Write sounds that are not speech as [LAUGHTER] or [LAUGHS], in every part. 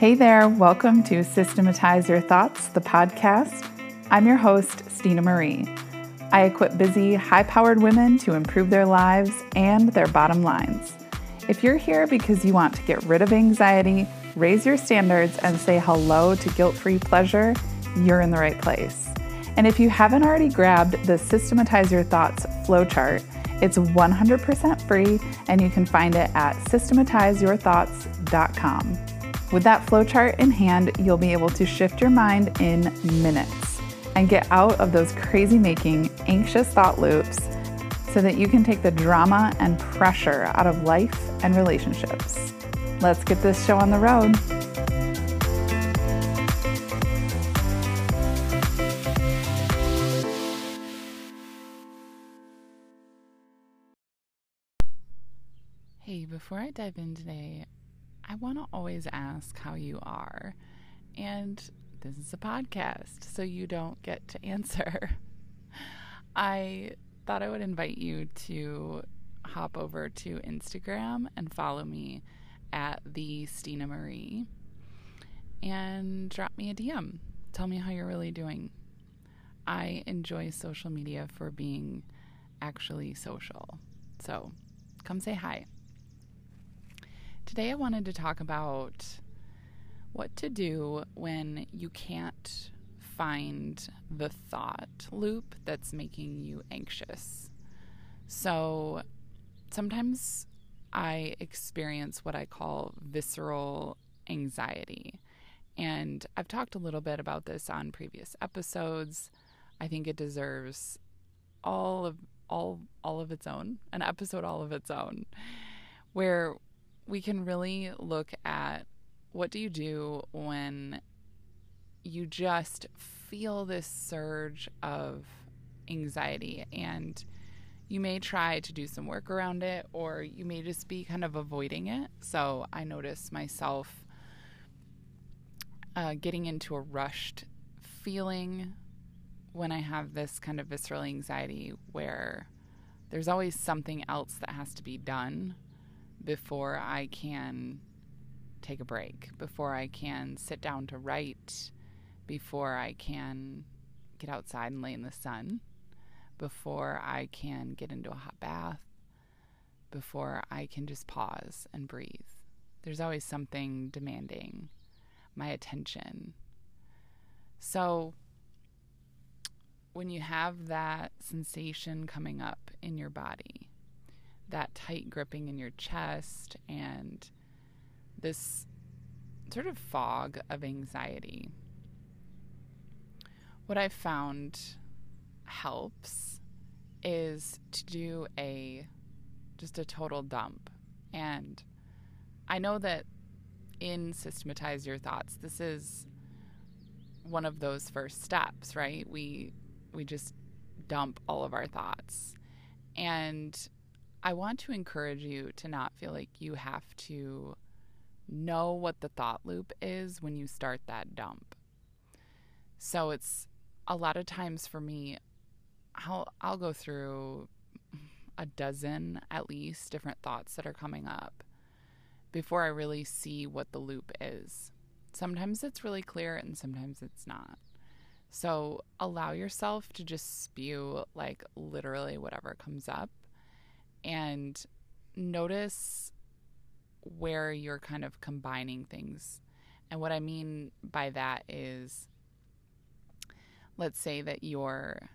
Hey there, welcome to Systematize Your Thoughts, the podcast. I'm your host, Stina Marie. I equip busy, high powered women to improve their lives and their bottom lines. If you're here because you want to get rid of anxiety, raise your standards, and say hello to guilt free pleasure, you're in the right place. And if you haven't already grabbed the Systematize Your Thoughts flowchart, it's 100% free and you can find it at systematizeyourthoughts.com. With that flowchart in hand, you'll be able to shift your mind in minutes and get out of those crazy making, anxious thought loops so that you can take the drama and pressure out of life and relationships. Let's get this show on the road. Hey, before I dive in today, I want to always ask how you are. And this is a podcast, so you don't get to answer. [LAUGHS] I thought I would invite you to hop over to Instagram and follow me at the Stina Marie and drop me a DM. Tell me how you're really doing. I enjoy social media for being actually social. So come say hi. Today, I wanted to talk about what to do when you can't find the thought loop that's making you anxious. So, sometimes I experience what I call visceral anxiety. And I've talked a little bit about this on previous episodes. I think it deserves all of all all of its own, an episode all of its own, where we can really look at what do you do when you just feel this surge of anxiety and you may try to do some work around it or you may just be kind of avoiding it. So I notice myself uh, getting into a rushed feeling when I have this kind of visceral anxiety where there's always something else that has to be done before I can take a break, before I can sit down to write, before I can get outside and lay in the sun, before I can get into a hot bath, before I can just pause and breathe. There's always something demanding my attention. So, when you have that sensation coming up in your body, that tight gripping in your chest and this sort of fog of anxiety. What I've found helps is to do a just a total dump. And I know that in systematize your thoughts, this is one of those first steps, right? We we just dump all of our thoughts. And I want to encourage you to not feel like you have to know what the thought loop is when you start that dump. So it's a lot of times for me, I'll I'll go through a dozen at least different thoughts that are coming up before I really see what the loop is. Sometimes it's really clear and sometimes it's not. So allow yourself to just spew like literally whatever comes up and notice where you're kind of combining things. And what I mean by that is let's say that you're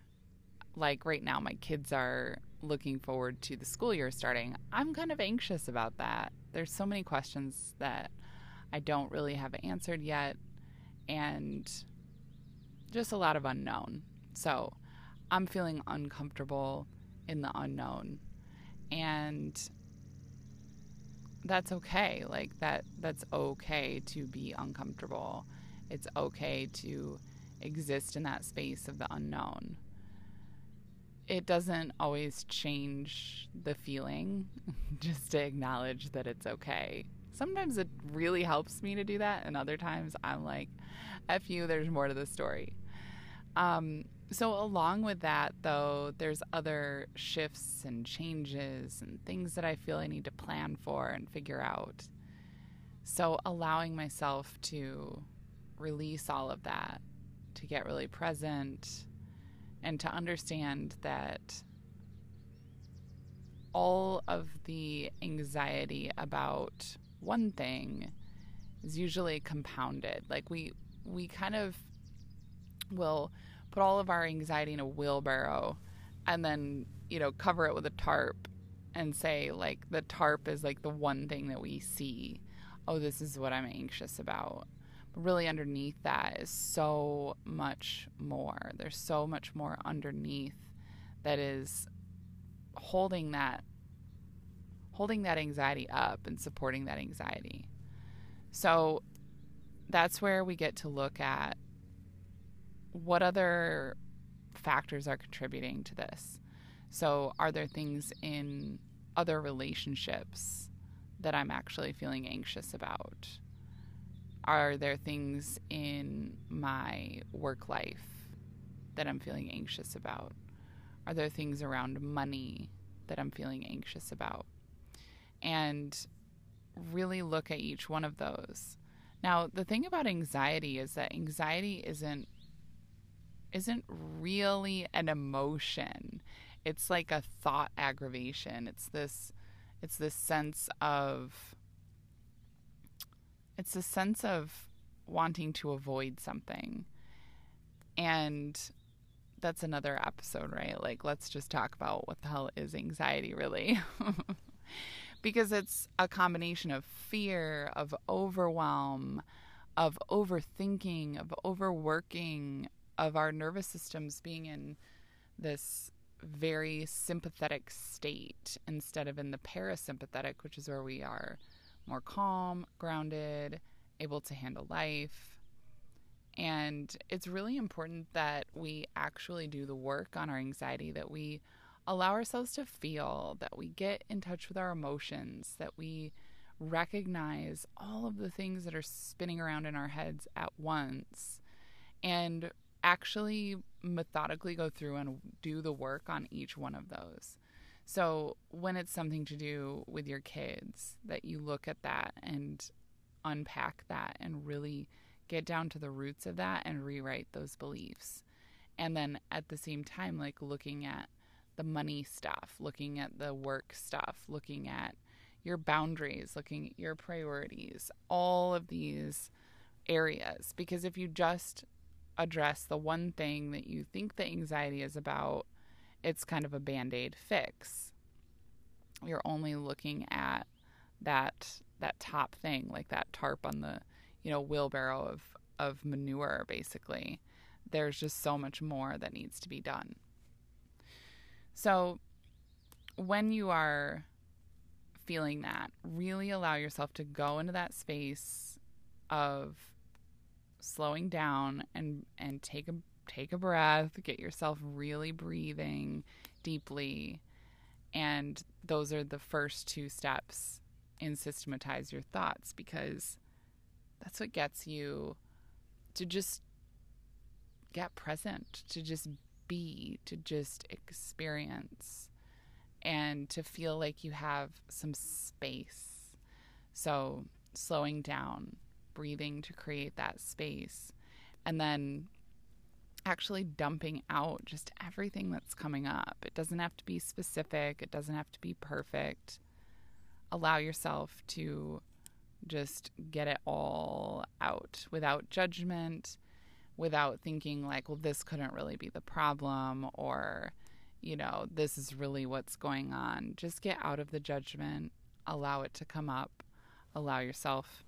like right now my kids are looking forward to the school year starting. I'm kind of anxious about that. There's so many questions that I don't really have answered yet and just a lot of unknown. So, I'm feeling uncomfortable in the unknown and that's okay. Like that that's okay to be uncomfortable. It's okay to exist in that space of the unknown. It doesn't always change the feeling [LAUGHS] just to acknowledge that it's okay. Sometimes it really helps me to do that and other times i'm like f you there's more to the story. Um, so, along with that, though, there's other shifts and changes and things that I feel I need to plan for and figure out. So, allowing myself to release all of that, to get really present, and to understand that all of the anxiety about one thing is usually compounded. Like we we kind of will put all of our anxiety in a wheelbarrow and then, you know, cover it with a tarp and say like the tarp is like the one thing that we see. Oh, this is what I'm anxious about. But really underneath that is so much more. There's so much more underneath that is holding that holding that anxiety up and supporting that anxiety. So that's where we get to look at what other factors are contributing to this. So, are there things in other relationships that I'm actually feeling anxious about? Are there things in my work life that I'm feeling anxious about? Are there things around money that I'm feeling anxious about? And really look at each one of those. Now, the thing about anxiety is that anxiety isn't isn't really an emotion. It's like a thought aggravation. It's this it's this sense of it's a sense of wanting to avoid something. And that's another episode, right? Like let's just talk about what the hell is anxiety really. [LAUGHS] because it's a combination of fear, of overwhelm, of overthinking, of overworking, of our nervous systems being in this very sympathetic state instead of in the parasympathetic, which is where we are more calm, grounded, able to handle life. And it's really important that we actually do the work on our anxiety, that we allow ourselves to feel, that we get in touch with our emotions, that we recognize all of the things that are spinning around in our heads at once, and actually methodically go through and do the work on each one of those. So, when it's something to do with your kids, that you look at that and unpack that and really get down to the roots of that and rewrite those beliefs. And then at the same time, like looking at the money stuff, looking at the work stuff, looking at your boundaries, looking at your priorities, all of these areas. Because if you just address the one thing that you think the anxiety is about, it's kind of a band aid fix. You're only looking at that that top thing, like that tarp on the, you know, wheelbarrow of, of manure basically. There's just so much more that needs to be done. So when you are feeling that, really allow yourself to go into that space of slowing down and and take a take a breath, get yourself really breathing deeply. And those are the first two steps in systematize your thoughts because that's what gets you to just get present, to just be, to just experience, and to feel like you have some space. So, slowing down, breathing to create that space, and then actually dumping out just everything that's coming up. It doesn't have to be specific, it doesn't have to be perfect. Allow yourself to just get it all out without judgment, without thinking, like, well, this couldn't really be the problem, or, you know, this is really what's going on. Just get out of the judgment, allow it to come up, allow yourself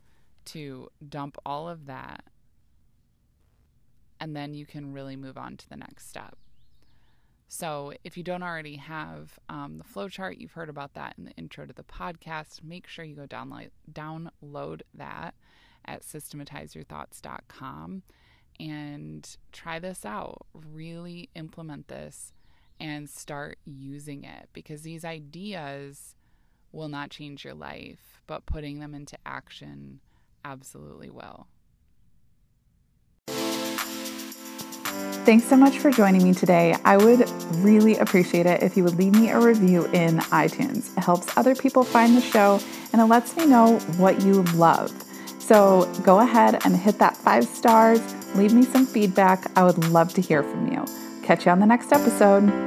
to dump all of that and then you can really move on to the next step. So, if you don't already have um, the flowchart, you've heard about that in the intro to the podcast. Make sure you go download download that at systematizeyourthoughts.com and try this out. Really implement this and start using it because these ideas will not change your life, but putting them into action absolutely well. Thanks so much for joining me today. I would really appreciate it if you would leave me a review in iTunes. It helps other people find the show and it lets me know what you love. So go ahead and hit that five stars, leave me some feedback. I would love to hear from you. Catch you on the next episode.